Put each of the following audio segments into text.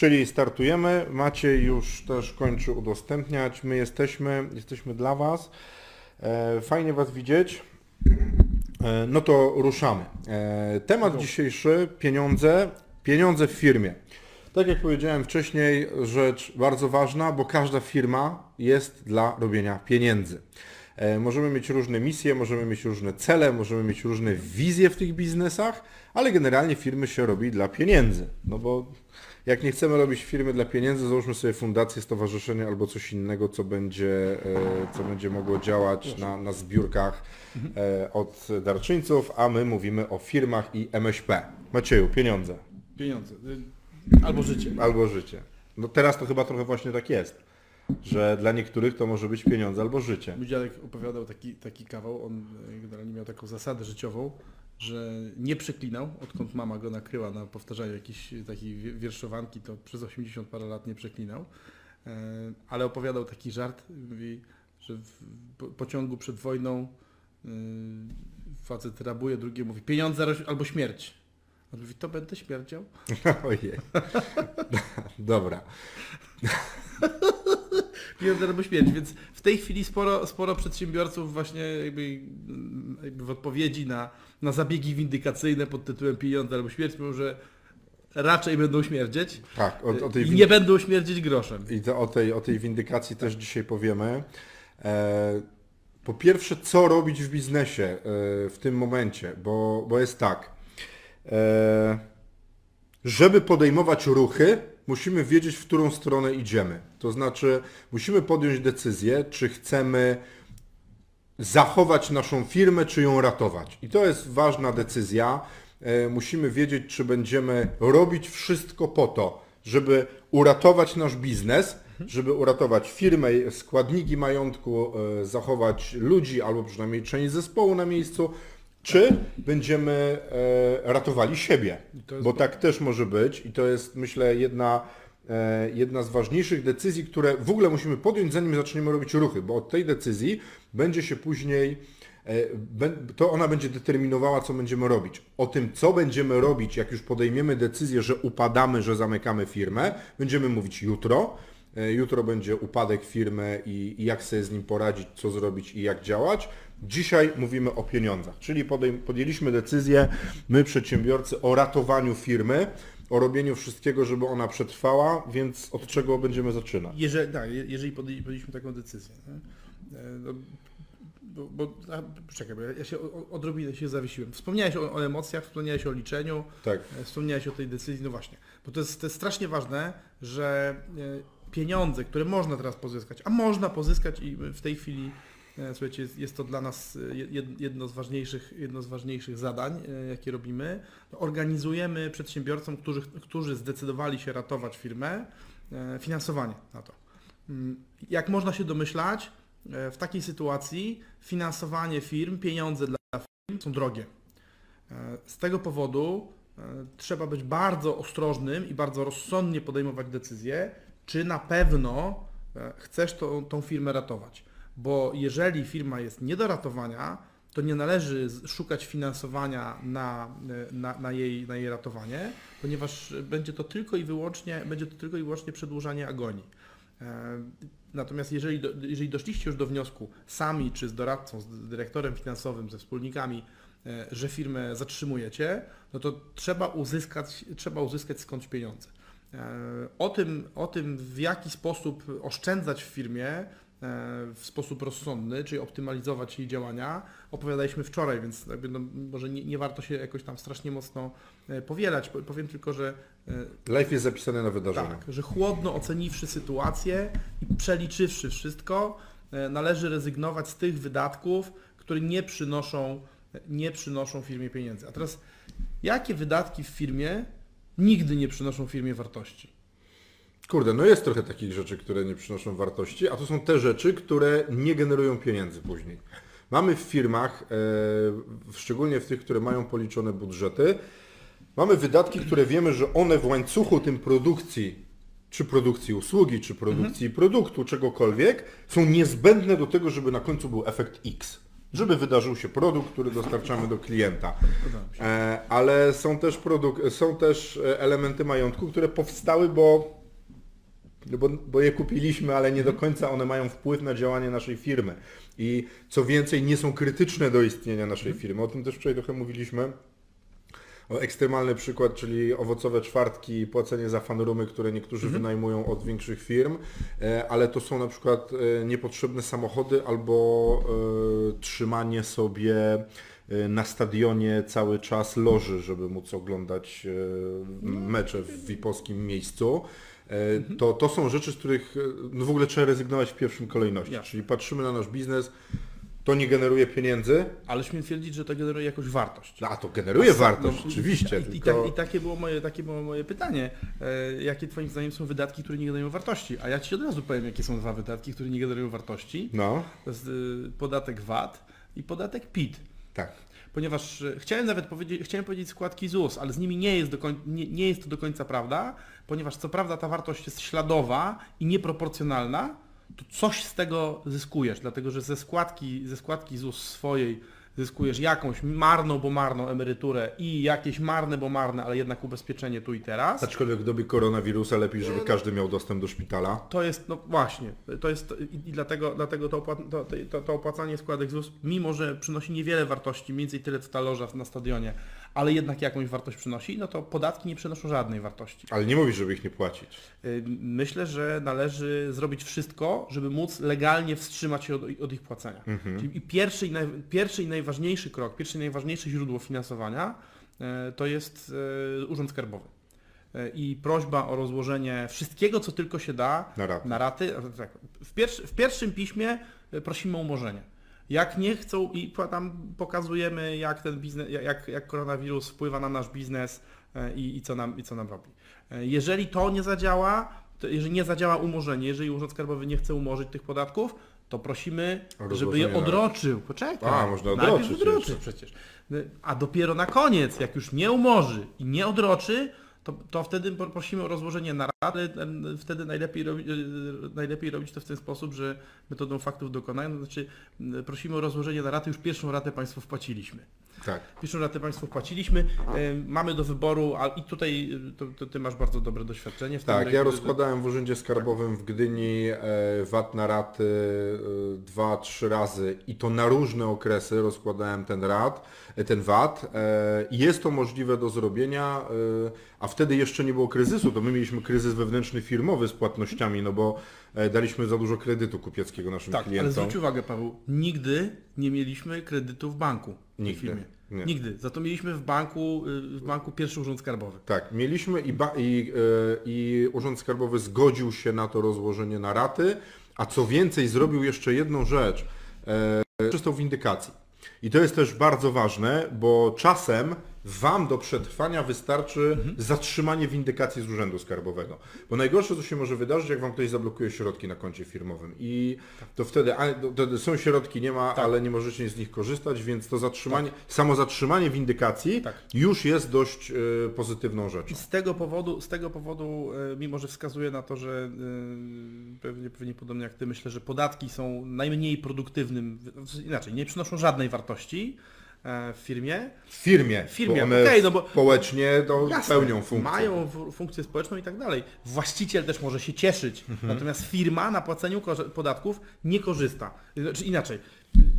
czyli startujemy. Maciej już też kończy udostępniać. My jesteśmy, jesteśmy dla Was. E, fajnie Was widzieć. E, no to ruszamy. E, temat dzisiejszy pieniądze, pieniądze w firmie. Tak jak powiedziałem wcześniej, rzecz bardzo ważna, bo każda firma jest dla robienia pieniędzy. Możemy mieć różne misje, możemy mieć różne cele, możemy mieć różne wizje w tych biznesach, ale generalnie firmy się robi dla pieniędzy. No bo jak nie chcemy robić firmy dla pieniędzy, załóżmy sobie fundację, stowarzyszenie albo coś innego, co będzie, e, co będzie mogło działać na, na zbiórkach e, od darczyńców, a my mówimy o firmach i MŚP. Macieju, pieniądze Pieniądze. Albo życie. albo życie. No teraz to chyba trochę właśnie tak jest, że dla niektórych to może być pieniądze albo życie. Mój dziadek opowiadał taki, taki kawał, on y, generalnie miał taką zasadę życiową, że nie przeklinał, odkąd mama go nakryła na powtarzaniu jakiejś takiej wi- wierszowanki, to przez 80 parę lat nie przeklinał. E, Ale opowiadał taki żart, mówi, że w po- pociągu przed wojną y, facet rabuje, drugi mówi pieniądze albo śmierć. On mówi, to będę śmierdział. Ojej. Dobra. pieniądze albo śmierć, więc w tej chwili sporo, sporo przedsiębiorców właśnie jakby, jakby w odpowiedzi na, na zabiegi windykacyjne pod tytułem pieniądze albo śmierć mówią, że raczej będą śmierdzieć Tak, o, o tej i nie będą śmierdzieć groszem. I to o tej, o tej windykacji też dzisiaj powiemy. E, po pierwsze, co robić w biznesie e, w tym momencie, bo, bo jest tak. E, żeby podejmować ruchy, musimy wiedzieć, w którą stronę idziemy. To znaczy, musimy podjąć decyzję, czy chcemy zachować naszą firmę, czy ją ratować. I to jest ważna decyzja. E, Musimy wiedzieć, czy będziemy robić wszystko po to, żeby uratować nasz biznes, żeby uratować firmę, składniki majątku, e, zachować ludzi albo przynajmniej część zespołu na miejscu, czy będziemy e, ratowali siebie. Bo tak też może być i to jest myślę jedna, e, jedna z ważniejszych decyzji, które w ogóle musimy podjąć, zanim zaczniemy robić ruchy, bo od tej decyzji będzie się później, e, to ona będzie determinowała, co będziemy robić. O tym, co będziemy robić, jak już podejmiemy decyzję, że upadamy, że zamykamy firmę, będziemy mówić jutro. E, Jutro będzie upadek firmy i, i jak sobie z nim poradzić, co zrobić i jak działać. Dzisiaj mówimy o pieniądzach, czyli podjęliśmy decyzję, my przedsiębiorcy, o ratowaniu firmy, o robieniu wszystkiego, żeby ona przetrwała, więc od czego będziemy zaczynać? Jeżeli, tak, je- jeżeli podjęli- podjęliśmy taką decyzję. E, No, bo, bo, a, czekaj, bo ja się odrobinę się zawiesiłem. Wspomniałeś o, o emocjach, wspomniałeś o liczeniu, Tak. E, Wspomniałeś o tej decyzji, no właśnie, bo to jest, to jest strasznie ważne, że e, pieniądze, które można teraz pozyskać, a można pozyskać i w tej chwili, słuchajcie, jest, to dla nas e, jed- jedno z ważniejszych, jedno z ważniejszych zadań, e, jakie robimy. Organizujemy przedsiębiorcom, którzy, którzy zdecydowali się ratować firmę, e, finansowanie na to. Mm, Jak można się domyślać, e, w takiej sytuacji finansowanie firm, pieniądze dla firm są drogie. E, Z tego powodu e, trzeba być bardzo ostrożnym i bardzo rozsądnie podejmować decyzje, czy na pewno e, chcesz tą, tą firmę ratować. Bo jeżeli firma jest nie do ratowania, to nie należy szukać finansowania na, e, na, na, jej, na jej ratowanie, ponieważ będzie to tylko i wyłącznie, będzie to tylko i wyłącznie przedłużanie agonii. E, Natomiast jeżeli, jeżeli doszliście już do wniosku sami, czy z doradcą, z dyrektorem finansowym, ze wspólnikami, e, że firmę zatrzymujecie, no to trzeba uzyskać, trzeba uzyskać skądś pieniądze. O tym, o tym, w jaki sposób oszczędzać w firmie w sposób rozsądny, czyli optymalizować jej działania, opowiadaliśmy wczoraj, więc jakby no, może nie, nie warto się jakoś tam strasznie mocno e, powielać. Po- Powiem tylko, że e, Live jest zapisany na wydarzenie. tak, że chłodno oceniwszy sytuację i przeliczywszy wszystko, e, należy rezygnować z tych wydatków, które nie przynoszą, nie przynoszą firmie pieniędzy. A teraz, jakie wydatki w firmie nigdy nie przynoszą firmie wartości? Kurde, no jest trochę takich rzeczy, które nie przynoszą wartości, a to są te rzeczy, które nie generują pieniędzy później. Mamy w firmach, e, szczególnie w tych, które mają policzone budżety, mamy wydatki, które wiemy, że one w łańcuchu tym produkcji, czy produkcji usługi, czy produkcji produktu, czegokolwiek, są niezbędne do tego, żeby na końcu był efekt X. Żeby wydarzył się produkt, który dostarczamy do klienta. E, ale są też, produk- są też e, elementy majątku, które powstały, bo no bo, bo je kupiliśmy, ale nie do końca one mają wpływ na działanie naszej firmy. I co więcej, nie są krytyczne do istnienia naszej firmy. O tym też wczoraj trochę mówiliśmy. Ekstremalny przykład, czyli owocowe czwartki, płacenie za fanrumy, które niektórzy wynajmują od większych firm, e, ale to są na przykład e, niepotrzebne samochody albo e, trzymanie sobie na stadionie cały czas loży, żeby móc oglądać e, mecze w VIP-owskim miejscu. E, To, to są rzeczy, z których e, no w ogóle trzeba rezygnować w pierwszym kolejności. Jasne. Czyli patrzymy na nasz biznes, to nie generuje pieniędzy, Ale śmiem twierdzić, że to generuje jakąś wartość. no, a to generuje wartość, No, oczywiście. I, i, tylko... tak, I takie było moje, takie było moje pytanie. E, jakie Twoim zdaniem są wydatki, które nie generują wartości? A ja Ci od razu powiem, jakie są dwa wydatki, które nie generują wartości. No, To jest y, podatek VAT i podatek PIT. Tak. Ponieważ e, chciałem nawet powiedzieć, chciałem powiedzieć składki ZUS, ale z nimi nie jest, do koń, nie, nie jest to do końca prawda, ponieważ co prawda ta wartość jest śladowa i nieproporcjonalna, to coś z tego zyskujesz, dlatego że ze składki, ze składki ZUS swojej zyskujesz jakąś marną, bo marną emeryturę i jakieś marne, bo marne, ale jednak ubezpieczenie tu i teraz. Aczkolwiek w dobie koronawirusa lepiej, żeby każdy miał dostęp do szpitala. To jest, no właśnie, to jest i, i dlatego, dlatego to, opła, to, to, to opłacanie składek ZUS, mimo że przynosi niewiele wartości, mniej więcej tyle co ta loża na stadionie, ale jednak jakąś wartość przynosi, no to podatki nie przynoszą żadnej wartości. Ale nie mówisz, żeby ich nie płacić. Y, Myślę, że należy zrobić wszystko, żeby móc legalnie wstrzymać się od, od ich płacenia. Czyli i pierwszy, i naj, pierwszy i najważniejszy krok, pierwsze i najważniejsze źródło finansowania e, to jest e, Urząd Skarbowy. I prośba o rozłożenie wszystkiego, co tylko się da Na raty. na raty. Tak, W, pierwszy, w pierwszym piśmie prosimy o umorzenie. Jak nie chcą i tam pokazujemy, jak ten biznes, jak, jak koronawirus wpływa na nasz biznes e, i, i, co nam, i co nam robi. E, Jeżeli to nie zadziała, to jeżeli nie zadziała umorzenie, jeżeli Urząd Skarbowy nie chce umorzyć tych podatków, to prosimy, żeby je na odroczył. Poczekaj. A, można odroczyć jeszcze. przecież. A dopiero na koniec, jak już nie umorzy i nie odroczy, to, to wtedy prosimy o rozłożenie na. Em, Wtedy najlepiej, robi, e, najlepiej robić to w ten sposób, że metodą faktów dokonają. To znaczy prosimy o rozłożenie na raty, już pierwszą ratę Państwu wpłaciliśmy. Tak. Pierwszą ratę Państwu wpłaciliśmy. Em, Mamy do wyboru, a i tutaj e, to, to Ty masz bardzo dobre doświadczenie. W Tak, ja rozkładałem w Urzędzie Skarbowym w Gdyni e, VAT na raty e, dwa, trzy razy i to na różne okresy rozkładałem ten rat, e, ten VAT. I Jest to możliwe do zrobienia, a wtedy jeszcze nie było kryzysu, to my mieliśmy kryzys wewnętrzny firmowy z płatnościami, no bo daliśmy za dużo kredytu kupieckiego naszym Tak, ale klientom. zwróć uwagę Paweł, nigdy nie mieliśmy kredytu w banku. W Nigdy, firmie. nie. Nigdy. Za to mieliśmy w banku, y, w banku pierwszy urząd skarbowy. Tak, mieliśmy i, i, e, i Urząd Skarbowy zgodził się na to rozłożenie na raty, a co więcej zrobił jeszcze jedną rzecz, e, przystał windykacji. I to jest też bardzo ważne, bo czasem Wam do przetrwania wystarczy zatrzymanie windykacji z Urzędu Skarbowego. Bo najgorsze, co się może wydarzyć, jak Wam ktoś zablokuje środki na koncie firmowym. I to wtedy, a, to, są środki, nie ma, ale nie możecie z nich korzystać, więc to zatrzymanie, samo zatrzymanie windykacji Tak. już jest dość e, pozytywną rzeczą. I z tego powodu, z tego powodu y, mimo że wskazuje na to, że y, pewnie, pewnie podobnie jak Ty, myślę, że podatki są najmniej produktywnym, inaczej, nie przynoszą żadnej wartości w firmie. W firmie. W firmie, bo okej, no bo- społecznie to Jasne, pełnią funkcję. Mają funkcję społeczną i tak dalej. Właściciel też może się cieszyć, Mhm. natomiast firma na płaceniu podatków nie korzysta. Znaczy inaczej,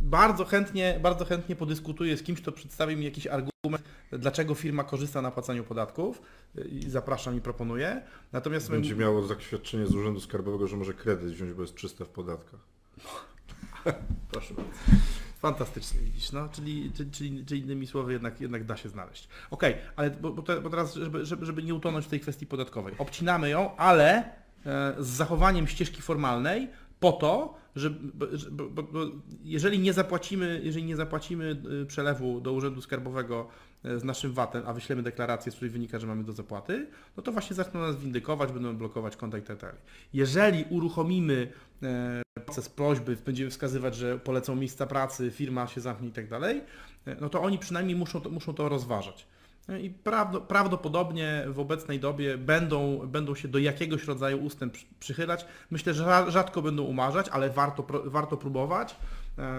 bardzo chętnie, bardzo chętnie podyskutuję z kimś, kto przedstawi mi jakiś argument, dlaczego firma korzysta na płaceniu podatków i zapraszam i proponuję. Natomiast Będzie miało zaświadczenie z Urzędu Skarbowego, że może kredyt wziąć, bo jest czyste w podatkach. Proszę bardzo. Fantastycznie widzisz, no, czyli, czyli, czyli, innymi słowy jednak, jednak da się znaleźć. Okej, ale bo, bo, te, bo teraz, żeby, żeby, żeby nie utonąć w tej kwestii podatkowej, obcinamy ją, ale e, z zachowaniem ścieżki formalnej po to, że, bo, bo, bo jeżeli nie zapłacimy, jeżeli nie zapłacimy y, przelewu do Urzędu Skarbowego y, z naszym VAT-em, a wyślemy deklarację, z której wynika, że mamy do zapłaty, no to właśnie zaczną nas windykować, będą blokować konta i tak dalej. Jeżeli uruchomimy e, proces prośby, będziemy wskazywać, że polecą miejsca pracy, firma się zamknie i tak dalej, no to oni przynajmniej muszą to, muszą to rozważać. I prawdopodobnie w obecnej dobie będą, będą się do jakiegoś rodzaju ustęp przychylać. Myślę, że rzadko będą umarzać, ale warto, warto próbować. E,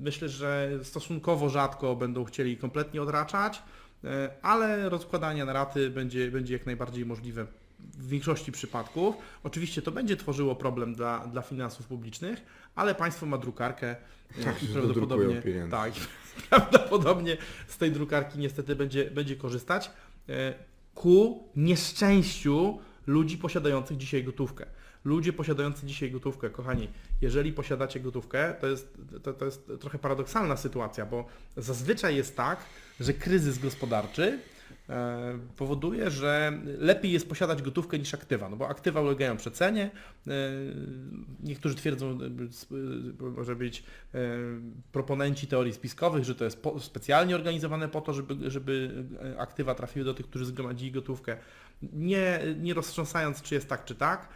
myślę, że stosunkowo rzadko będą chcieli kompletnie odraczać, e, ale rozkładanie na raty będzie, będzie jak najbardziej możliwe w większości przypadków. Oczywiście to będzie tworzyło problem dla, dla finansów publicznych, ale państwo ma drukarkę tak, i prawdopodobnie, tak, prawdopodobnie z tej drukarki niestety będzie, będzie korzystać e, ku nieszczęściu ludzi posiadających dzisiaj gotówkę. Ludzie posiadający dzisiaj gotówkę, kochani, jeżeli posiadacie gotówkę, to jest, to, to jest trochę paradoksalna sytuacja, bo zazwyczaj jest tak, że kryzys gospodarczy E, powoduje, że lepiej jest posiadać gotówkę niż aktywa, no bo aktywa ulegają przecenie. E, niektórzy twierdzą, e, może być proponenci teorii spiskowych, że to jest specjalnie organizowane po to, żeby, żeby aktywa trafiły do tych, którzy zgromadzili gotówkę. Nie, nie roztrząsając, czy jest tak, czy tak.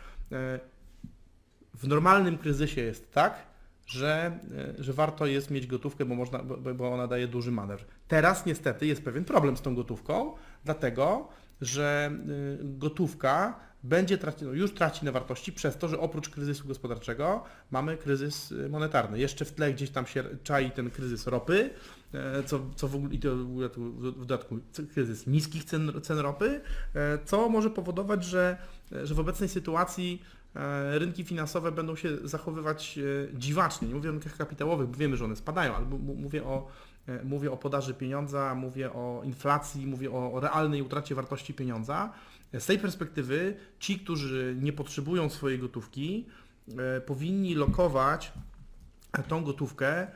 W normalnym kryzysie jest tak, że, e, że warto jest mieć gotówkę, bo, można, bo ona daje duży manewr. Teraz niestety jest pewien problem z tą gotówką, dlatego że e, gotówka będzie traci, no już traci na wartości przez to, że oprócz kryzysu gospodarczego mamy kryzys e, monetarny. Jeszcze w tle gdzieś tam się czai ten kryzys ropy, co, co w ogóle, i to w dodatku kryzys niskich cen, cen ropy, co może powodować, że, że w obecnej sytuacji E, rynki finansowe będą się zachowywać e, dziwacznie. Nie mówię o rynkach kapitałowych, bo wiemy, że one spadają, ale mówię o, e, mówię o podaży pieniądza, mówię o inflacji, mówię o realnej utracie wartości pieniądza. Z tej perspektywy ci, którzy nie potrzebują swojej gotówki, powinni lokować tą gotówkę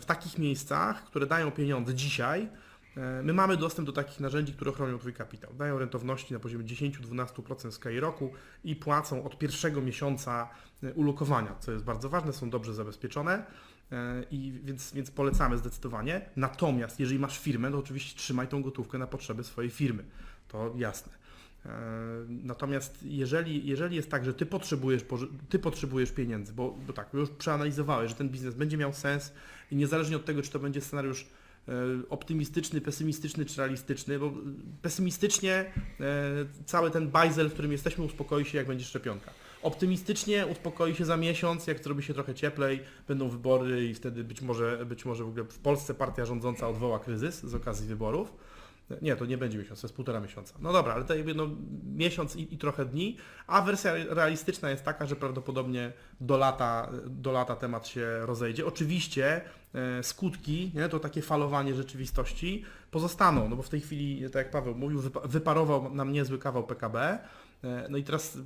w takich miejscach, które dają pieniądze dzisiaj, E, my mamy dostęp do takich narzędzi, które chronią Twój kapitał. Dają rentowności na poziomie 10-12% z roku i płacą od pierwszego miesiąca e, ulokowania, co jest bardzo ważne, są dobrze zabezpieczone. E, I więc, więc polecamy zdecydowanie. Natomiast jeżeli masz firmę, to oczywiście trzymaj tą gotówkę na potrzeby swojej firmy. To jasne. Natomiast jeżeli, jeżeli jest tak, że ty potrzebujesz, ty potrzebujesz pieniędzy, bo, bo tak, już przeanalizowałeś, że ten biznes będzie miał sens i niezależnie od tego, czy to będzie scenariusz E, optymistyczny, pesymistyczny czy realistyczny, bo pesymistycznie e, cały ten bajzel, w którym jesteśmy, uspokoi się, jak będzie szczepionka. Optymistycznie uspokoi się za miesiąc, jak zrobi się trochę cieplej, będą wybory i wtedy być może, być może w ogóle w Polsce partia rządząca odwoła kryzys z okazji wyborów. Nie, to nie będzie miesiąc, to jest półtora miesiąca. No dobra, ale to jakby no, miesiąc i, i, trochę dni, a wersja realistyczna jest taka, że prawdopodobnie do lata, do lata temat się rozejdzie. Oczywiście e, skutki, nie, to takie falowanie rzeczywistości pozostaną, no bo w tej chwili, tak jak Paweł mówił, wyparował nam niezły kawał PKB, no i teraz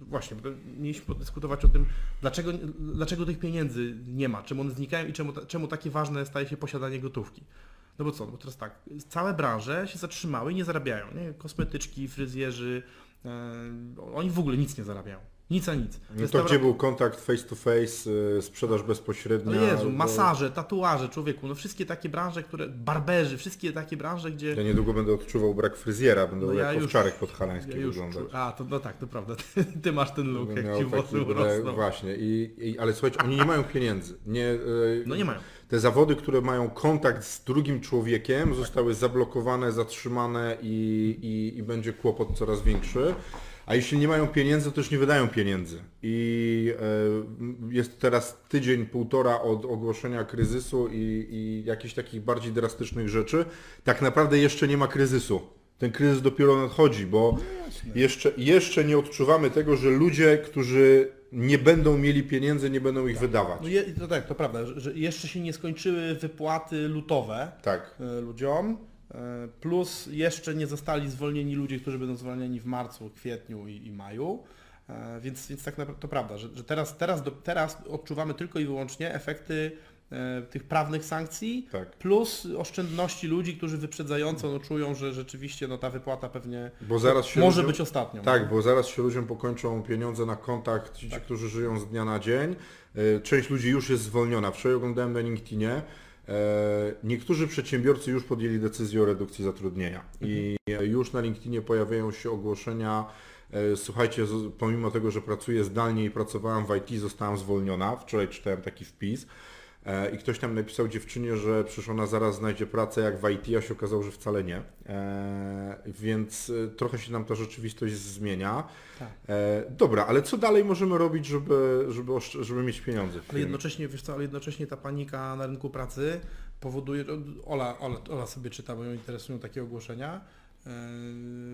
właśnie, mieliśmy podyskutować o tym, dlaczego, dlaczego tych pieniędzy nie ma, czemu one znikają i czemu, czemu takie ważne staje się posiadanie gotówki. No bo co, no bo teraz tak, całe branże się zatrzymały i nie zarabiają, nie? Kosmetyczki, fryzjerzy, e, oni w ogóle nic nie zarabiają. Nic a nic. No to gdzie był kontakt face to face, y, sprzedaż bezpośrednia? No Jezu, masaże, tatuaże, człowieku, no wszystkie takie branże, które, barberzy, wszystkie takie branże, gdzie... Ja niedługo będę odczuwał brak fryzjera, będę no jak ja owczarek podhalański ja wyglądać. A, to no tak, to prawda, ty, ty masz ten look, jak ci włosy urosną. Właśnie, I, i, ale słuchajcie, oni nie mają pieniędzy. Nie, yy, no nie mają. Te zawody, które mają kontakt z drugim człowiekiem, zostały zablokowane, zatrzymane i, i, i będzie kłopot coraz większy. A jeśli nie mają pieniędzy, to też nie wydają pieniędzy. I e, jest teraz tydzień, półtora od ogłoszenia kryzysu i, i jakichś takich bardziej drastycznych rzeczy. Tak naprawdę jeszcze nie ma kryzysu. Ten kryzys dopiero nadchodzi, bo no jeszcze, jeszcze nie odczuwamy tego, że ludzie, którzy nie będą mieli pieniędzy, nie będą ich tak. wydawać. No je, to tak, to prawda, że jeszcze się nie skończyły wypłaty lutowe tak. E, ludziom. E, plus jeszcze nie zostali zwolnieni ludzie, którzy będą zwolnieni w marcu, kwietniu i, i maju. E, więc, więc tak naprawdę to prawda, że, że teraz, teraz, do, teraz odczuwamy tylko i wyłącznie efekty e, tych prawnych sankcji, Tak. plus oszczędności ludzi, którzy wyprzedzająco no, czują, że rzeczywiście no, ta wypłata pewnie może ludziom- być ostatnią. Tak, bo zaraz się ludziom pokończą pieniądze na kontakt, ci, ci którzy żyją z dnia na dzień. Część ludzi już jest zwolniona. Wczoraj oglądałem na LinkedInie. E, Niektórzy przedsiębiorcy już podjęli decyzję o redukcji zatrudnienia i już na LinkedInie pojawiają się ogłoszenia. e, Słuchajcie, pomimo tego, że pracuję zdalnie i pracowałam w IT, zostałam zwolniona. Wczoraj czytałem taki wpis. E, I ktoś tam napisał dziewczynie, że przecież ona zaraz znajdzie pracę jak w IT, a się okazało, że wcale nie. E, Więc e, trochę się nam ta rzeczywistość zmienia. Tak. Dobra, ale co dalej możemy robić, żeby, żeby, żeby mieć pieniądze? Ale jednocześnie, wiesz co, ale jednocześnie ta panika na rynku pracy powoduje, Ola, Ola, Ola sobie czyta, bo ją interesują takie ogłoszenia.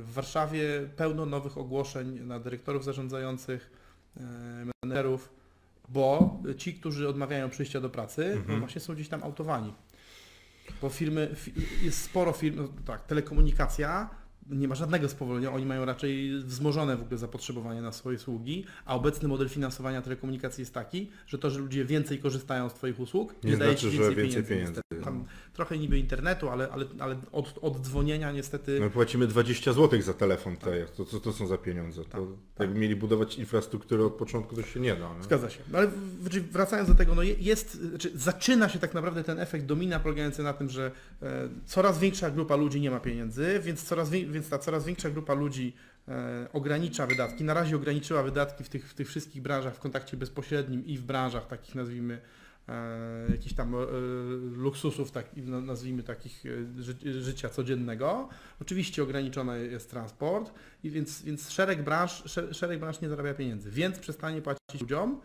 W Warszawie pełno nowych ogłoszeń na dyrektorów zarządzających, menedżerów, bo ci, którzy odmawiają przyjścia do pracy, no Mhm. właśnie są gdzieś tam autowani. Bo firmy, fi- jest sporo firm, no tak, telekomunikacja nie ma żadnego spowolnienia, oni mają raczej wzmożone w ogóle zapotrzebowanie na swoje usługi, a obecny model finansowania telekomunikacji jest taki, że to, że ludzie więcej korzystają z Twoich usług, nie, Nie daje znaczy, Ci że więcej, więcej pieniędzy. pieniędzy. Tam trochę niby internetu, ale, ale, ale od, od dzwonienia niestety... My płacimy 20 zł za telefon, te, to co to są za pieniądze? To, Tak, jakby mieli budować infrastrukturę od początku, to się nie da. Nie? Zgadza się. No ale w- wracając do tego, no je- jest, znaczy zaczyna się tak naprawdę ten efekt domina polegający na tym, że e, coraz większa grupa ludzi nie ma pieniędzy, więc, coraz, wię- więc ta coraz większa grupa ludzi e, ogranicza wydatki. Na razie ograniczyła wydatki w tych, w tych wszystkich branżach w kontakcie bezpośrednim i w branżach takich nazwijmy e, jakichś tam e, luksusów, tak, nazwijmy takich e, ży, życia codziennego. Oczywiście ograniczony jest transport, i więc, więc szereg, branż, szer- szereg branż nie zarabia pieniędzy, więc przestanie płacić ludziom,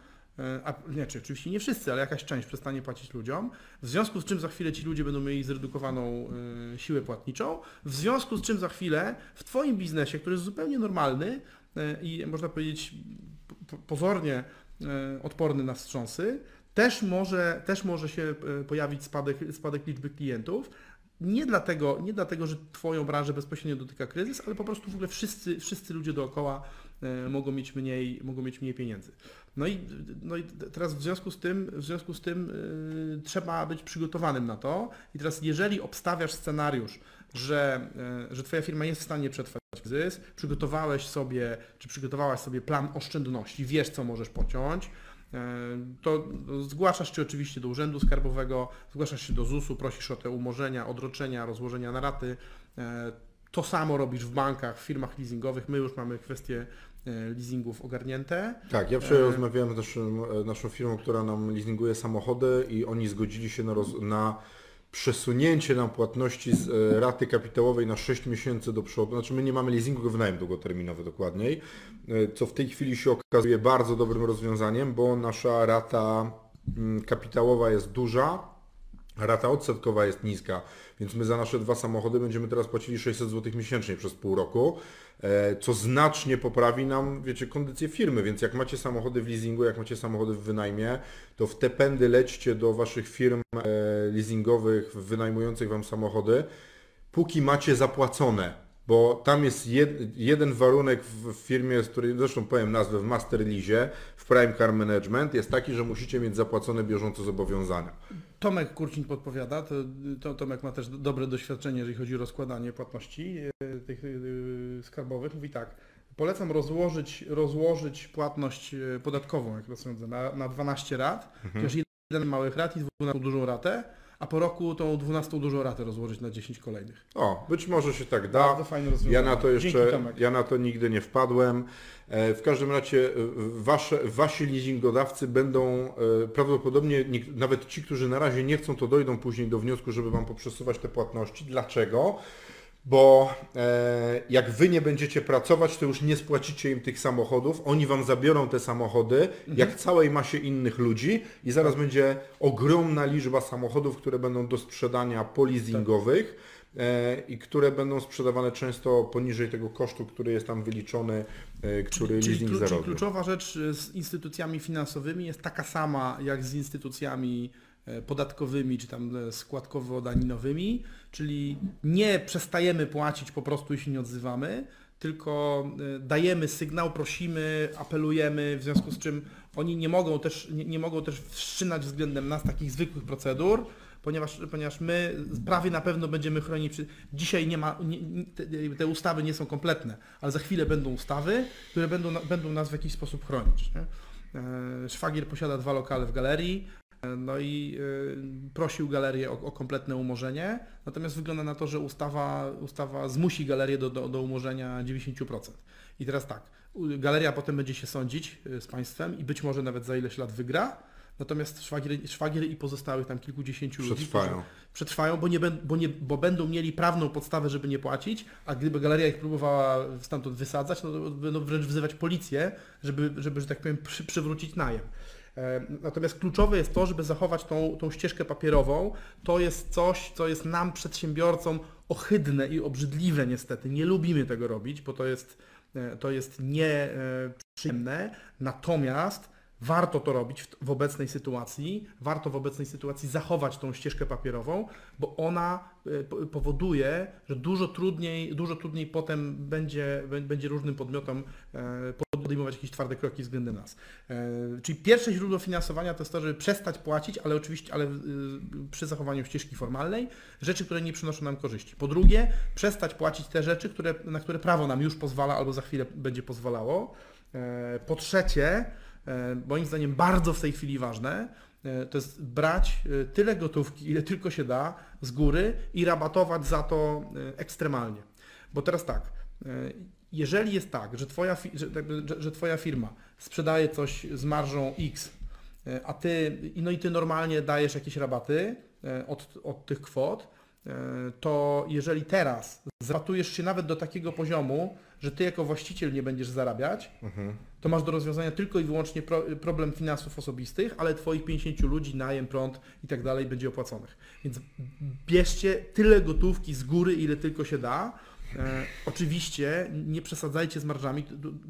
a nie, czy oczywiście nie wszyscy, ale jakaś część przestanie płacić ludziom, w związku z czym za chwilę ci ludzie będą mieli zredukowaną e, siłę płatniczą, w związku z czym za chwilę w Twoim biznesie, który jest zupełnie normalny e, i można powiedzieć po- pozornie e, odporny na wstrząsy, też może, też może się e, pojawić spadek, spadek liczby klientów. Nie dlatego, nie dlatego, że Twoją branżę bezpośrednio dotyka kryzys, ale po prostu w ogóle wszyscy, wszyscy ludzie dookoła e, mogą mieć mniej, mogą mieć mniej pieniędzy. No i, no i teraz w związku z tym, w związku z tym e, trzeba być przygotowanym na to. I teraz jeżeli obstawiasz scenariusz, że, e, że Twoja firma jest w stanie przetrwać kryzys, przygotowałeś sobie, czy przygotowałaś sobie plan oszczędności, wiesz co możesz pociąć, e, to zgłaszasz się oczywiście do Urzędu Skarbowego, zgłaszasz się do ZUS-u, prosisz o te umorzenia, odroczenia, rozłożenia na raty. E, To samo robisz w bankach, w firmach leasingowych. My już mamy kwestie e, leasingów ogarnięte. Tak, ja wczoraj E, rozmawiałem z naszym, e, naszą firmą, która nam leasinguje samochody i oni zgodzili się na, roz, na przesunięcie nam płatności z e, raty kapitałowej na 6 miesięcy do przodu. Znaczy my nie mamy leasingu, tylko wynajem długoterminowy dokładniej, e, co w tej chwili się okazuje bardzo dobrym rozwiązaniem, bo nasza rata mm, kapitałowa jest duża, rata odsetkowa jest niska, więc my za nasze dwa samochody będziemy teraz płacili 600 zł miesięcznie przez pół roku, e, co znacznie poprawi nam, wiecie, kondycję firmy, więc jak macie samochody w leasingu, jak macie samochody w wynajmie, to w te pędy lećcie do waszych firm e, leasingowych wynajmujących wam samochody, póki macie zapłacone. Bo tam jest jed, jeden warunek w firmie, z której zresztą powiem nazwę w Master Lease, w Prime Car Management, jest taki, że musicie mieć zapłacone bieżąco zobowiązania. Tomek Kurcin podpowiada, to, to Tomek ma też dobre doświadczenie, jeżeli chodzi o rozkładanie płatności e, tych e, skarbowych. Mówi tak, polecam rozłożyć, rozłożyć płatność e, podatkową, jak rozsądzę, na, na 12 rat, chociaż jeden małych rat i 12 dużą ratę, a po roku tą 12 dużą ratę rozłożyć na 10 kolejnych. O, być może się tak da. Bardzo fajne rozwiązanie. Ja na to jeszcze, ja na to nigdy nie wpadłem. E, W każdym razie e, wasze, wasi leasingodawcy będą e, prawdopodobnie, nawet ci, którzy na razie nie chcą, to dojdą później do wniosku, żeby wam poprzesuwać te płatności. Dlaczego? Bo e, jak wy nie będziecie pracować, to już nie spłacicie im tych samochodów, oni wam zabiorą te samochody, jak całej masie innych ludzi. I zaraz będzie ogromna liczba samochodów, które będą do sprzedania polizingowych e, i które będą sprzedawane często poniżej tego kosztu, który jest tam wyliczony, e, który Czyli, leasing czyli zarobił. kluczowa rzecz y, z instytucjami finansowymi jest taka sama jak z instytucjami e, podatkowymi czy tam e, składkowo-daninowymi, czyli nie przestajemy płacić po prostu i się nie odzywamy, tylko y, dajemy sygnał, prosimy, apelujemy, w związku z czym oni nie mogą też, nie, nie mogą też wszczynać względem nas takich zwykłych procedur, ponieważ, ponieważ my prawie na pewno będziemy chronić. Dzisiaj nie ma, nie, te, te, ustawy nie są kompletne, ale za chwilę będą ustawy, które będą, będą nas w jakiś sposób chronić. Nie? E, szwagier posiada dwa lokale w galerii, no i y, prosił galerię o, o, kompletne umorzenie, natomiast wygląda na to, że ustawa, ustawa zmusi galerię do, do, do umorzenia 90%. I teraz tak, galeria potem będzie się sądzić y, z państwem i być może nawet za ileś lat wygra, natomiast szwagier, szwagier i pozostałych tam kilkudziesięciu przetrwają. ludzi przetrwają, bo, nie, bo, nie, bo będą mieli prawną podstawę, żeby nie płacić, a gdyby galeria ich próbowała stamtąd wysadzać, no to będą wręcz wzywać policję, żeby, żeby że tak powiem, przy, przywrócić najem. E, natomiast kluczowe jest to, żeby zachować tą, tą ścieżkę papierową. To jest coś, co jest nam, przedsiębiorcom, ohydne i obrzydliwe niestety. Nie lubimy tego robić, bo to jest, e, to jest nieprzyjemne. Natomiast Warto to robić w, obecnej sytuacji, warto w obecnej sytuacji zachować tą ścieżkę papierową, bo ona e, powoduje, że dużo trudniej, dużo trudniej potem będzie, będzie różnym podmiotom e, podejmować jakieś twarde kroki względem nas. E, czyli pierwsze źródło finansowania to jest to, żeby przestać płacić, ale oczywiście ale przy zachowaniu ścieżki formalnej, rzeczy, które nie przynoszą nam korzyści. Po drugie, przestać płacić te rzeczy, które, na które prawo nam już pozwala albo za chwilę będzie pozwalało. Po trzecie, E, moim zdaniem bardzo w tej chwili ważne, e, to jest brać e, tyle gotówki, ile tylko się da z góry i rabatować za to ekstremalnie. Bo teraz tak, jeżeli jest tak, że twoja, że, że twoja firma sprzedaje coś z marżą X, a ty, no i ty normalnie dajesz jakieś rabaty od, od tych kwot, to jeżeli teraz zratujesz się nawet do takiego poziomu, że ty jako właściciel nie będziesz zarabiać, mhm. to masz do rozwiązania tylko i wyłącznie pro, problem finansów osobistych, ale twoich 50 ludzi, najem, prąd i tak dalej będzie opłaconych. Więc bierzcie tyle gotówki z góry, ile tylko się da. E, oczywiście nie przesadzajcie z marżami.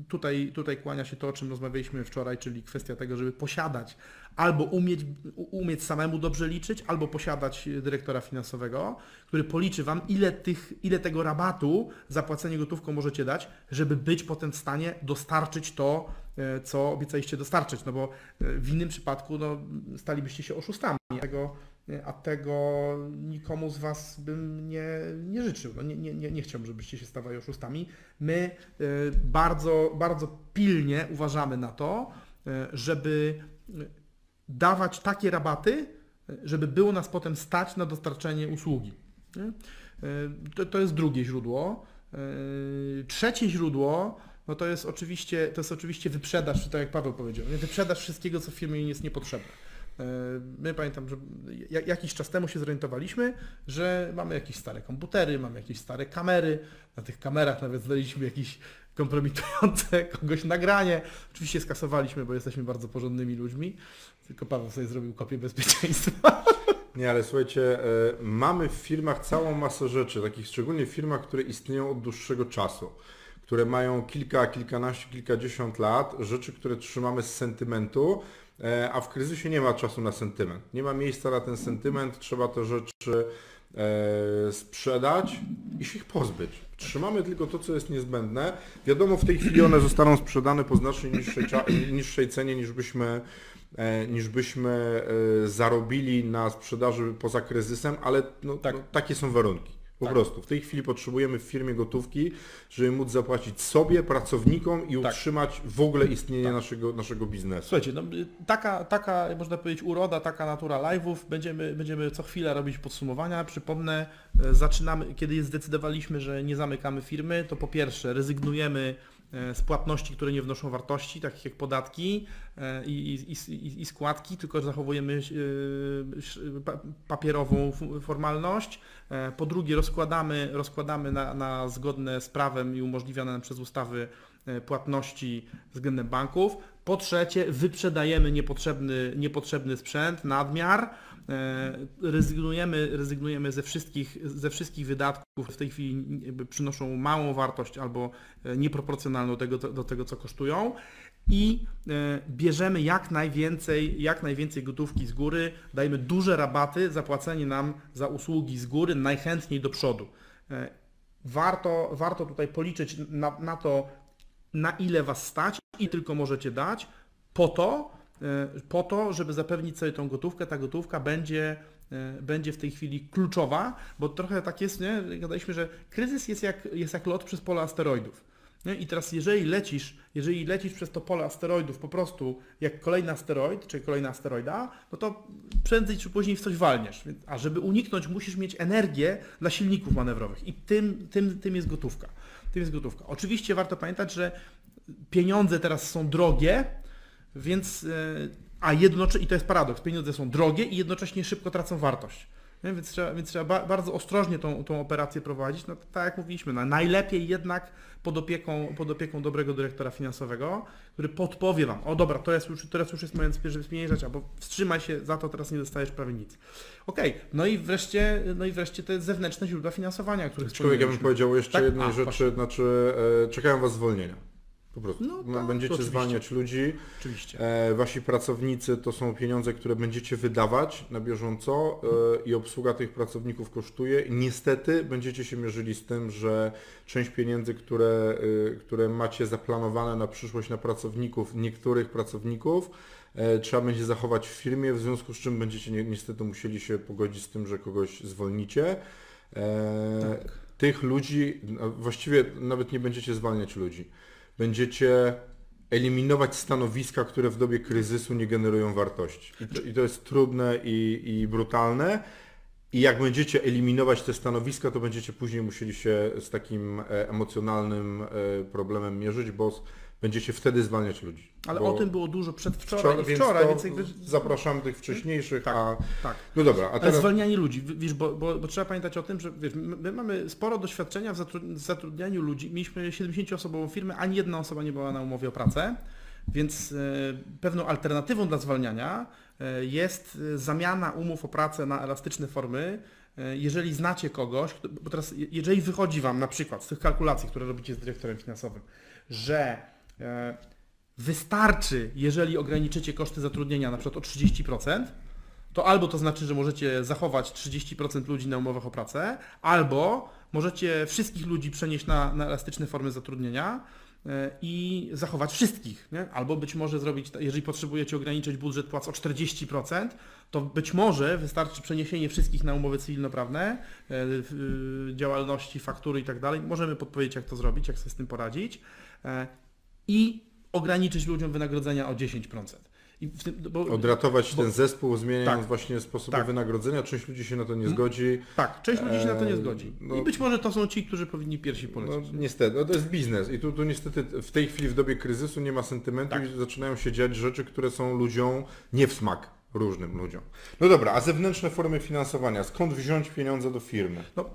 Tutaj, tutaj kłania się to, o czym rozmawialiśmy wczoraj, czyli kwestia tego, żeby posiadać albo umieć, umieć samemu dobrze liczyć, albo posiadać dyrektora finansowego, który policzy Wam, ile, tych, ile tego rabatu za płacenie gotówką możecie dać, żeby być potem w stanie dostarczyć to, e, co obiecaliście dostarczyć. No bo e, w innym przypadku no, stalibyście się oszustami. Tego, a tego nikomu z Was bym nie, nie życzył. No nie, nie, nie chciałbym, żebyście się stawali oszustami. My bardzo, bardzo pilnie uważamy na to, żeby dawać takie rabaty, żeby było nas potem stać na dostarczenie usługi. To, to jest drugie źródło. Trzecie źródło no to jest oczywiście, to jest oczywiście wyprzedaż, tak jak Paweł powiedział, wyprzedaż wszystkiego, co w firmie jest niepotrzebne. E, my pamiętam, że jakiś czas temu się zorientowaliśmy, że mamy jakieś stare komputery, mamy jakieś stare kamery. Na tych kamerach nawet znaleźliśmy jakieś kompromitujące kogoś nagranie. Oczywiście skasowaliśmy, bo jesteśmy bardzo porządnymi ludźmi. Tylko Paweł sobie zrobił kopię bezpieczeństwa. Nie, ale słuchajcie, e, mamy w firmach całą masę rzeczy, takich szczególnie w firmach, które istnieją od dłuższego czasu, które mają kilka, kilkanaście, kilkadziesiąt lat, rzeczy, które trzymamy z sentymentu, a w kryzysie nie ma czasu na sentyment. Nie ma miejsca na ten sentyment, trzeba te rzeczy e, sprzedać i się ich pozbyć. Trzymamy tylko to, co jest niezbędne. Wiadomo, w tej chwili one zostaną sprzedane po znacznie niższej, niższej cenie, niż byśmy E, niż byśmy e, zarobili na sprzedaży poza kryzysem, ale no, tak. no, takie są warunki. Po tak. prostu. W tej chwili potrzebujemy w firmie gotówki, żeby móc zapłacić sobie, pracownikom i tak. utrzymać w ogóle istnienie tak. naszego, naszego biznesu. Słuchajcie, no, taka, taka, można powiedzieć, uroda, taka natura live'ów. Będziemy, będziemy co chwilę robić podsumowania. Przypomnę, e, zaczynamy, kiedy zdecydowaliśmy, że nie zamykamy firmy, to po pierwsze rezygnujemy z płatności, które nie wnoszą wartości, takich jak podatki e, i, i, i, składki, tylko zachowujemy e, papierową formalność. Po drugie rozkładamy, rozkładamy na, na zgodne z prawem i umożliwiane przez ustawy płatności względem banków. Po trzecie wyprzedajemy niepotrzebny, niepotrzebny sprzęt, nadmiar. Rezygnujemy, rezygnujemy ze, wszystkich, ze wszystkich wydatków, w tej chwili przynoszą małą wartość albo nieproporcjonalną do tego, do tego co kosztują. I bierzemy jak najwięcej, jak najwięcej gotówki z góry, dajemy duże rabaty za płacenie nam za usługi z góry, najchętniej do przodu. warto, warto tutaj policzyć na, na to, na ile Was stać i tylko możecie dać, po to, e, po to, żeby zapewnić sobie tą gotówkę. Ta gotówka będzie, e, będzie w tej chwili kluczowa, bo trochę tak jest, nie? Gadaliśmy, że kryzys jest jak, jest jak lot przez pole asteroidów. Nie? I teraz jeżeli lecisz, jeżeli lecisz przez to pole asteroidów po prostu jak kolejny asteroid, czy kolejna asteroida, no to prędzej czy później w coś walniesz. A żeby uniknąć, musisz mieć energię dla silników manewrowych i tym, tym, tym jest gotówka. Tym jest gotówka. Oczywiście warto pamiętać, że pieniądze teraz są drogie, więc e, a jednocześnie, i to jest paradoks, pieniądze są drogie i jednocześnie szybko tracą wartość. Nie? Więc trzeba, więc trzeba ba, bardzo ostrożnie tą, tą operację prowadzić. No, tak jak mówiliśmy, no, najlepiej jednak pod opieką, pod opieką dobrego dyrektora finansowego, który podpowie Wam, o dobra, to jest już, teraz już jest moment, żeby zmieniać, albo wstrzymaj się, za to teraz nie dostajesz prawie nic. Okej, no i wreszcie, no i wreszcie te zewnętrzne źródła finansowania, o których Człowiek, ja bym powiedział jeszcze Tak? jednej A, rzeczy, proszę. znaczy e, czekają Was zwolnienia. Po prostu. No tak, Będziecie oczywiście. zwalniać ludzi. Oczywiście. E, wasi pracownicy to są pieniądze, które będziecie wydawać na bieżąco e, i obsługa tych pracowników kosztuje. I niestety będziecie się mierzyli z tym, że część pieniędzy, które, e, które macie zaplanowane na przyszłość na pracowników, niektórych pracowników, e, trzeba będzie zachować w firmie, w związku z czym będziecie ni- niestety musieli się pogodzić z tym, że kogoś zwolnicie. E, Tak. Tych ludzi, no, właściwie nawet nie będziecie zwalniać ludzi. Będziecie eliminować stanowiska, które w dobie kryzysu nie generują wartości. I to, jest trudne i, i brutalne. I jak będziecie eliminować te stanowiska, to będziecie później musieli się z takim e, emocjonalnym e, problemem mierzyć, bo będziecie wtedy zwalniać ludzi. Ale o tym było dużo przedwczoraj wczoraj, i więc wczoraj, to więc jakby... zapraszamy tych wcześniejszych, Tak, a... tak. No dobra, a Ale teraz... zwalnianie ludzi, wiesz, bo, bo, bo trzeba pamiętać o tym, że wiesz, my my mamy sporo doświadczenia w zatru- w zatrudnianiu ludzi. Mieliśmy 70-osobową firmę, ani jedna osoba nie była na umowie o pracę, więc e, pewną alternatywą dla zwalniania e, jest e, zamiana umów o pracę na elastyczne formy. Jeżeli znacie kogoś, bo teraz je- jeżeli wychodzi Wam na przykład z tych kalkulacji, które robicie z dyrektorem finansowym, że wystarczy, jeżeli ograniczycie koszty zatrudnienia na przykład o 30%, to albo to znaczy, że możecie zachować 30% ludzi na umowach o pracę, albo możecie wszystkich ludzi przenieść na, na elastyczne formy zatrudnienia e, i zachować wszystkich. Nie? Albo być może zrobić, jeżeli potrzebujecie ograniczyć budżet płac o 40%, to być może wystarczy przeniesienie wszystkich na umowy cywilnoprawne, e, y, działalności, faktury i tak dalej. Możemy podpowiedzieć, jak to zrobić, jak sobie z tym poradzić. E, I ograniczyć ludziom wynagrodzenia o 10%. I w tym, bo, Odratować bo- ten zespół, zmieniając Tak. właśnie sposoby Tak. wynagrodzenia. Część ludzi się na to nie zgodzi. Tak, część ludzi się na to nie Eee, zgodzi. no- I być może to są ci, którzy powinni pierwsi No, polecieć. niestety, no to jest biznes i tu, tu niestety w tej chwili w dobie kryzysu nie ma sentymentu Tak. i zaczynają się dziać rzeczy, które są ludziom nie w smak, różnym ludziom. No dobra, a zewnętrzne formy finansowania, skąd wziąć pieniądze do firmy? No,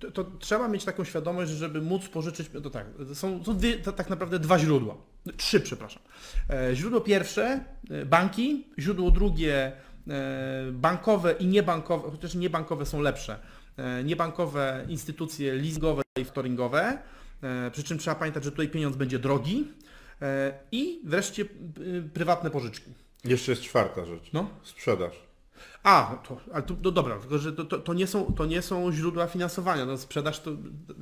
to, to trzeba mieć taką świadomość, żeby móc pożyczyć, to tak, są, są dwie, to tak naprawdę dwa źródła, trzy przepraszam. E, źródło pierwsze, e, banki, źródło drugie, e, bankowe i niebankowe, chociaż niebankowe są lepsze, niebankowe instytucje leasingowe i factoringowe, e, przy czym trzeba pamiętać, że tutaj pieniądz będzie drogi i wreszcie prywatne pożyczki. Jeszcze jest czwarta rzecz, No. sprzedaż. A, to, ale to, no dobra, tylko że to, to, to, nie są, to nie są źródła finansowania. No, sprzedaż to,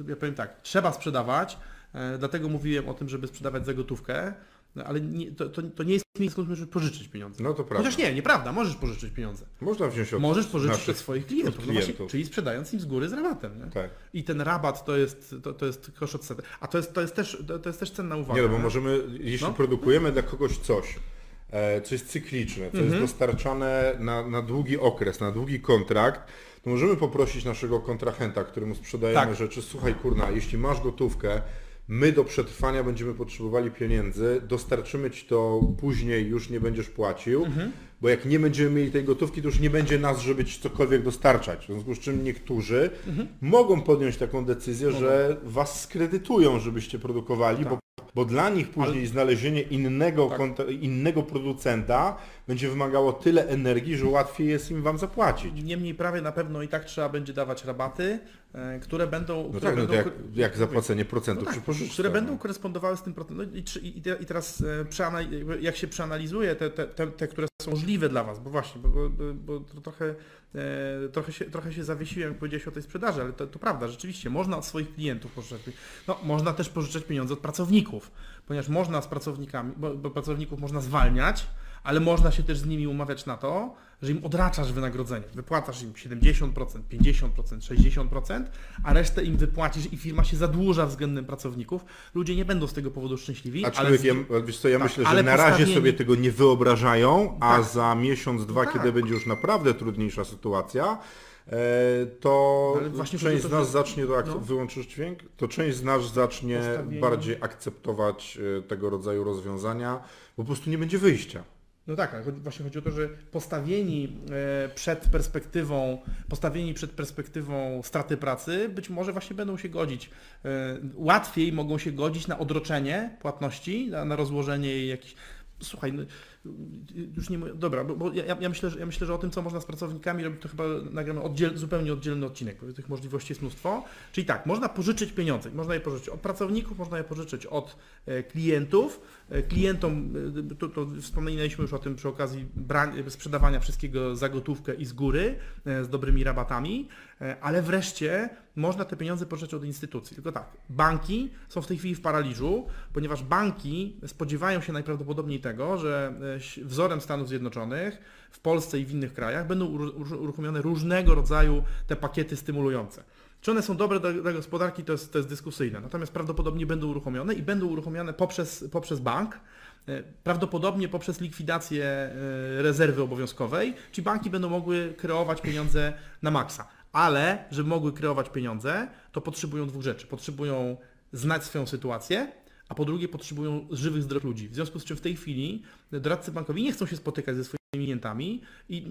ja powiem tak, trzeba sprzedawać, e, dlatego mówiłem o tym, żeby sprzedawać za gotówkę, no, ale nie, to, to, to nie jest miejsce, skąd możesz pożyczyć pieniądze. No to prawda. Chociaż nie, nieprawda, możesz pożyczyć pieniądze. Można wziąć od Możesz pożyczyć od swoich klientów, od no właśnie, klientów. czyli sprzedając im z góry z rabatem. Nie? Tak. I ten rabat to jest, to, to jest koszt odsetek. A to jest, to jest, też, to, jest też cenna uwaga. Nie, no bo możemy, jeśli No. produkujemy dla kogoś coś, co jest cykliczne, co jest dostarczane na, na długi okres, na długi kontrakt, to możemy poprosić naszego kontrahenta, któremu sprzedajemy Tak. rzeczy, słuchaj kurna, jeśli masz gotówkę, my do przetrwania będziemy potrzebowali pieniędzy, dostarczymy Ci to później, już nie będziesz płacił, bo jak nie będziemy mieli tej gotówki, to już nie będzie nas, żeby Ci cokolwiek dostarczać. W związku z czym niektórzy mogą podjąć taką decyzję, że Was skredytują, żebyście produkowali, bo bo dla nich później znalezienie innego, Tak. innego producenta będzie wymagało tyle energii, że łatwiej jest im Wam zapłacić. Niemniej prawie na pewno i tak trzeba będzie dawać rabaty, e, które będą... No które tak, no to będą jak, jak zapłacenie procentów No przy tak, pożyczce. które no. będą korespondowały z tym procentem. No i, i, i teraz e, jak się przeanalizuje te, te, te, te, które są możliwe dla Was, bo właśnie, bo, bo, bo- bo to trochę, e, trochę, się, trochę się zawiesiłem, jak powiedziałeś o tej sprzedaży, ale to, to prawda, rzeczywiście, można od swoich klientów pożyczać. No, można też pożyczać pieniądze od pracowników, ponieważ można z pracownikami, bo, bo pracowników można zwalniać, ale można się też z nimi umawiać na to, że im odraczasz wynagrodzenie. Wypłacasz im 70%, 50%, 60%, a resztę im wypłacisz i firma się zadłuża względem pracowników. Ludzie nie będą z tego powodu szczęśliwi. ale z- ja, wiesz co, ja Tak, myślę, że na razie sobie tego nie wyobrażają, a Tak. za miesiąc, dwa, Tak. kiedy będzie już naprawdę trudniejsza sytuacja, e, to właśnie część z nas zacznie, to, ak- no. wyłączysz dźwięk, to część z nas zacznie bardziej akceptować e, tego rodzaju rozwiązania, bo po prostu nie będzie wyjścia. No tak, ale właśnie chodzi o to, że postawieni e, przed perspektywą, postawieni przed perspektywą straty pracy, być może właśnie będą się godzić. e, Łatwiej mogą się godzić na odroczenie płatności, na, na rozłożenie jakichś. Słuchaj, no, już nie mówię, dobra, bo, bo ja, ja, myślę, że, ja myślę, że o tym, co można z pracownikami robić, to chyba nagramy oddziel, zupełnie oddzielny odcinek, bo tych możliwości jest mnóstwo. Czyli tak, można pożyczyć pieniądze, można je pożyczyć od pracowników, można je pożyczyć od e, klientów. E, Klientom, e, to, to wspominaliśmy już o tym przy okazji sprzedawania wszystkiego za gotówkę i z góry, z dobrymi rabatami, ale wreszcie można te pieniądze pożyczyć od instytucji. Tylko tak, banki są w tej chwili w paraliżu, ponieważ banki spodziewają się najprawdopodobniej tego, że e, wzorem Stanów Zjednoczonych w Polsce i w innych krajach będą uru- uruchomione różnego rodzaju te pakiety stymulujące. Czy one są dobre dla, gospodarki, to jest, to jest dyskusyjne. Natomiast prawdopodobnie będą uruchomione i będą uruchomione poprzez, poprzez bank, e, prawdopodobnie poprzez likwidację e, rezerwy obowiązkowej, czyli banki będą mogły kreować pieniądze na maksa. Ale, żeby mogły kreować pieniądze, to potrzebują dwóch rzeczy. Potrzebują znać swoją sytuację, a po drugie potrzebują żywych, zdrowych ludzi. W związku z czym w tej chwili doradcy bankowi nie chcą się spotykać ze swoimi klientami i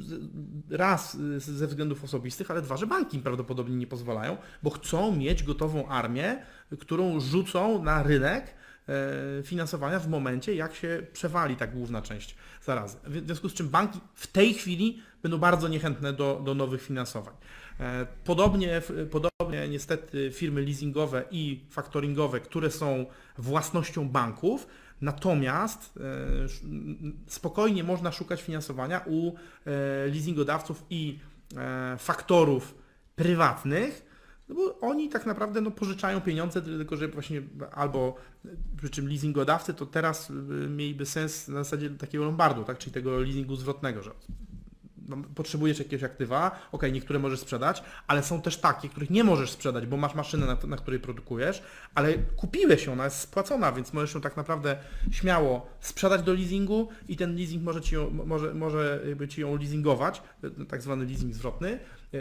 raz ze względów osobistych, ale dwa, że banki im prawdopodobnie nie pozwalają, bo chcą mieć gotową armię, którą rzucą na rynek e, finansowania w momencie, jak się przewali ta główna część zarazy. W związku z czym banki w tej chwili będą bardzo niechętne do, do nowych finansowań. E, Podobnie, podobnie niestety firmy leasingowe i faktoringowe, które są własnością banków, natomiast e, spokojnie można szukać finansowania u e, leasingodawców i faktorów prywatnych, no bo oni tak naprawdę no, pożyczają pieniądze, tylko że właśnie albo przy czym leasingodawcy to teraz mieliby sens na zasadzie takiego lombardu, tak? czyli tego leasingu zwrotnego, że potrzebujesz jakiegoś aktywa, ok, niektóre możesz sprzedać, ale są też takie, których nie możesz sprzedać, bo masz maszynę, na, na której produkujesz, ale kupiłeś ją, ona jest spłacona, więc możesz ją tak naprawdę śmiało sprzedać do leasingu i ten leasing może ci ją, może, może jakby ci ją leasingować, tak zwany leasing zwrotny.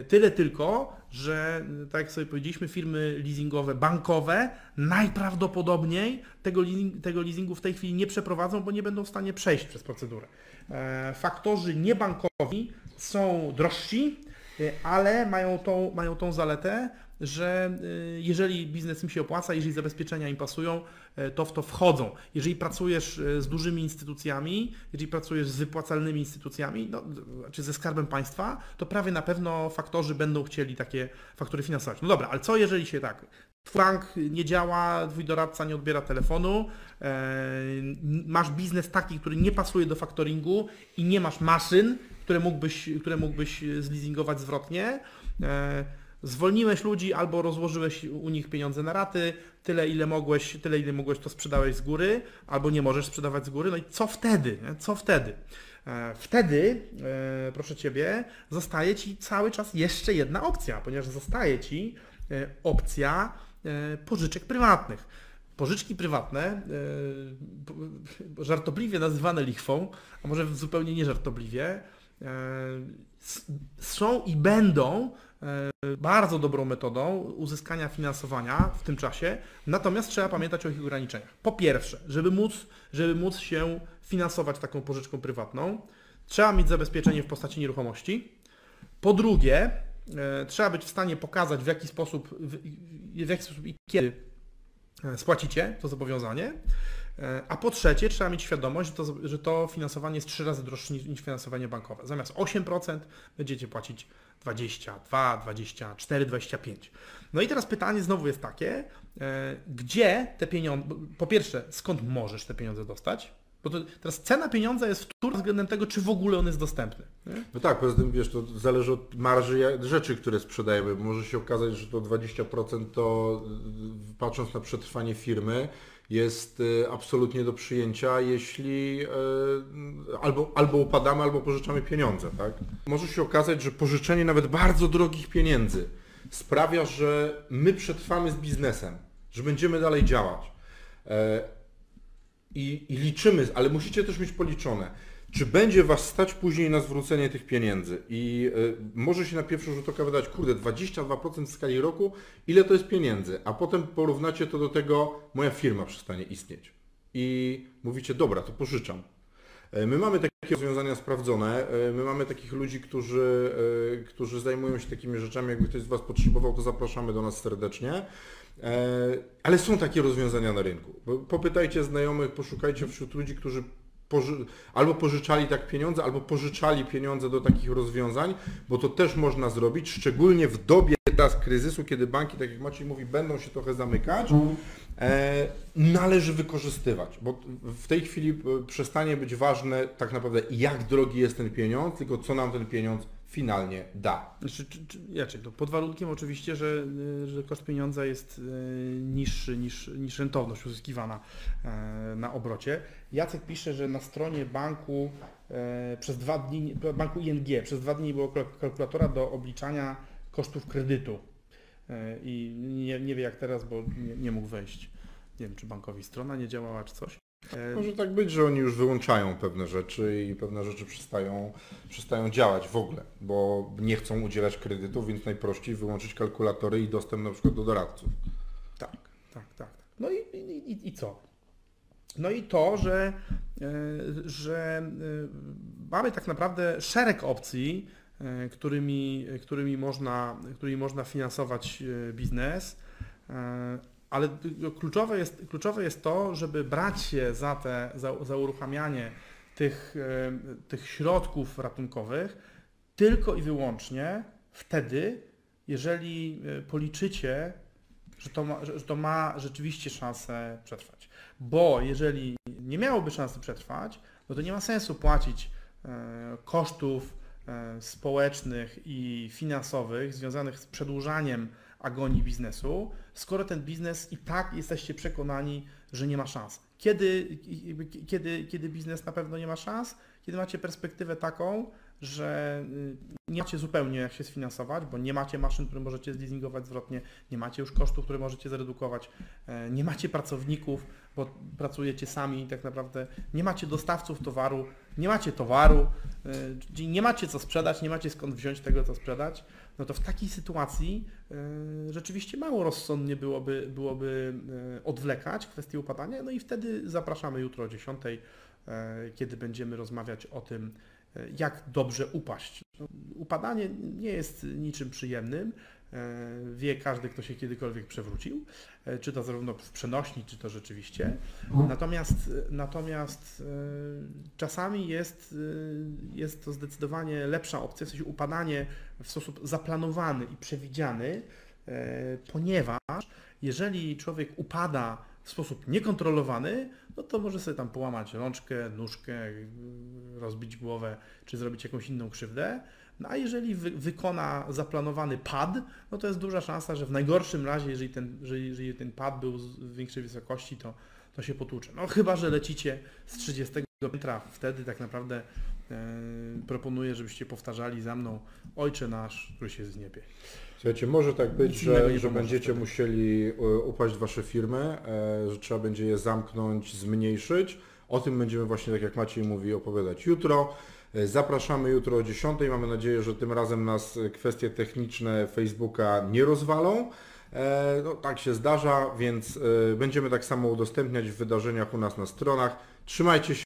Tyle tylko, że tak jak sobie powiedzieliśmy, firmy leasingowe, bankowe najprawdopodobniej tego, leasing, tego leasingu w tej chwili nie przeprowadzą, bo nie będą w stanie przejść przez procedurę. E, Faktorzy niebankowi są drożsi, e, ale mają tą, mają tą zaletę, że e, jeżeli biznes im się opłaca, jeżeli zabezpieczenia im pasują, e, to w to wchodzą. Jeżeli pracujesz z dużymi instytucjami, jeżeli pracujesz z wypłacalnymi instytucjami, no, czy ze skarbem państwa, to prawie na pewno faktorzy będą chcieli takie faktury finansować. No dobra, ale co jeżeli się tak bank nie działa, twój doradca nie odbiera telefonu, e, masz biznes taki, który nie pasuje do faktoringu i nie masz maszyn, które mógłbyś, które mógłbyś zleasingować zwrotnie. E, zwolniłeś ludzi albo rozłożyłeś u nich pieniądze na raty, tyle ile mogłeś, tyle ile mogłeś to sprzedałeś z góry, albo nie możesz sprzedawać z góry. No i co wtedy? Co wtedy? E, Wtedy, e, proszę Ciebie, zostaje Ci cały czas jeszcze jedna opcja, ponieważ zostaje Ci e, opcja e, pożyczek prywatnych. Pożyczki prywatne, e, żartobliwie nazywane lichwą, a może zupełnie nieżartobliwie, e, są i będą e, bardzo dobrą metodą uzyskania finansowania w tym czasie, natomiast trzeba pamiętać o ich ograniczeniach. Po pierwsze, żeby móc, żeby móc się finansować taką pożyczką prywatną, trzeba mieć zabezpieczenie w postaci nieruchomości. Po drugie, e, trzeba być w stanie pokazać w jaki sposób, w, w jaki sposób i kiedy e, spłacicie to zobowiązanie. E, A po trzecie, trzeba mieć świadomość, że to, że to finansowanie jest trzy razy droższe niż, finansowanie bankowe. Zamiast 8% będziecie płacić 22, 24, 25. No i teraz pytanie znowu jest takie, e, gdzie te pieniądze, po pierwsze, skąd możesz te pieniądze dostać? Bo to teraz cena pieniądza jest wtórna względem tego, czy w ogóle on jest dostępny. nie? No tak, poza tym wiesz, to zależy od marży rzeczy, które sprzedajemy. Może się okazać, że to 20% to y, patrząc na przetrwanie firmy jest y, absolutnie do przyjęcia, jeśli y, albo, albo upadamy, albo pożyczamy pieniądze, tak? Może się okazać, że pożyczenie nawet bardzo drogich pieniędzy sprawia, że my przetrwamy z biznesem, że będziemy dalej działać. E, i, i liczymy, ale musicie też mieć policzone, czy będzie Was stać później na zwrócenie tych pieniędzy. I y, może się na pierwszy rzut oka wydać, kurde, 22% w skali roku, ile to jest pieniędzy, a potem porównacie to do tego, moja firma przestanie istnieć. I mówicie, dobra, to pożyczam. E, My mamy takie rozwiązania sprawdzone. E, My mamy takich ludzi, którzy, którzy zajmują się takimi rzeczami. Jakby ktoś z Was potrzebował, to zapraszamy do nas serdecznie. Ale są takie rozwiązania na rynku. Popytajcie znajomych, poszukajcie wśród ludzi, którzy poży- albo pożyczali tak pieniądze, albo pożyczali pieniądze do takich rozwiązań, bo to też można zrobić, szczególnie w dobie teraz kryzysu, kiedy banki, tak jak Maciej mówi, będą się trochę zamykać, e, należy wykorzystywać, bo w tej chwili e, przestanie być ważne tak naprawdę jak drogi jest ten pieniądz, tylko co nam ten pieniądz finalnie da. Znaczy, czy, czy, inaczej, to pod warunkiem oczywiście, że, y, że koszt pieniądza jest y, niższy niż, niż rentowność uzyskiwana e, na obrocie. Jacek pisze, że na stronie banku e, przez dwa dni, banku ING przez dwa dni było kalk- kalkulatora do obliczania kosztów kredytu E, i nie, nie wie jak teraz, bo nie, nie mógł wejść. Nie wiem, czy bankowi strona nie działała, czy coś. E, Może tak być, że oni już wyłączają pewne rzeczy i pewne rzeczy przestają, przestają działać w ogóle, bo nie chcą udzielać kredytów, więc najprościej wyłączyć kalkulatory i dostęp na przykład do doradców. Tak, tak, tak. No i, i, i- co? No i to, że, e, że e, mamy tak naprawdę szereg opcji, którymi, którymi, można, którymi można finansować biznes, ale kluczowe jest, kluczowe jest to, żeby brać się za, te, za, za uruchamianie tych, e, tych środków ratunkowych tylko i wyłącznie wtedy, jeżeli e, policzycie, że to, ma, że to ma rzeczywiście szansę przetrwać. Bo jeżeli nie miałoby szansy przetrwać, no to nie ma sensu płacić e, kosztów społecznych i finansowych związanych z przedłużaniem agonii biznesu, skoro ten biznes i tak jesteście przekonani, że nie ma szans. Kiedy, kiedy, kiedy biznes na pewno nie ma szans? Kiedy macie perspektywę taką, że y, nie macie zupełnie jak się sfinansować, bo nie macie maszyn, które możecie zleasingować zwrotnie, nie macie już kosztów, które możecie zredukować, e, nie macie pracowników, bo pracujecie sami tak naprawdę nie macie dostawców towaru, nie macie towaru, e, czyli nie macie co sprzedać, nie macie skąd wziąć tego, co sprzedać, no to w takiej sytuacji e, rzeczywiście mało rozsądnie byłoby, byłoby e, odwlekać kwestię upadania, no i wtedy zapraszamy jutro o 10, e, kiedy będziemy rozmawiać o tym, jak dobrze upaść. No, upadanie nie jest niczym przyjemnym. E, Wie każdy, kto się kiedykolwiek przewrócił, e, czy to zarówno w przenośni, czy to rzeczywiście. Natomiast, natomiast e, czasami jest, jest to zdecydowanie lepsza opcja, w sensie upadanie w sposób zaplanowany i przewidziany, ponieważ jeżeli człowiek upada w sposób niekontrolowany, no to może sobie tam połamać rączkę, nóżkę, rozbić głowę, czy zrobić jakąś inną krzywdę. No a jeżeli wy, wykona zaplanowany pad, no to jest duża szansa, że w najgorszym razie, jeżeli ten, jeżeli, jeżeli ten pad był z większej wysokości, to, to się potłucze. No chyba, że lecicie z 30 piętra, wtedy tak naprawdę e, proponuję, żebyście powtarzali za mną Ojcze nasz, który się w niebie. Słuchajcie, może tak być, że, że będziecie wtedy. musieli e, upaść wasze firmy, e, że trzeba będzie je zamknąć, zmniejszyć. O tym będziemy właśnie, tak jak Maciej mówi, opowiadać jutro. E, Zapraszamy jutro o 10. Mamy nadzieję, że tym razem nas kwestie techniczne Facebooka nie rozwalą. E, No, tak się zdarza, więc e, będziemy tak samo udostępniać w wydarzeniach u nas na stronach. Trzymajcie się.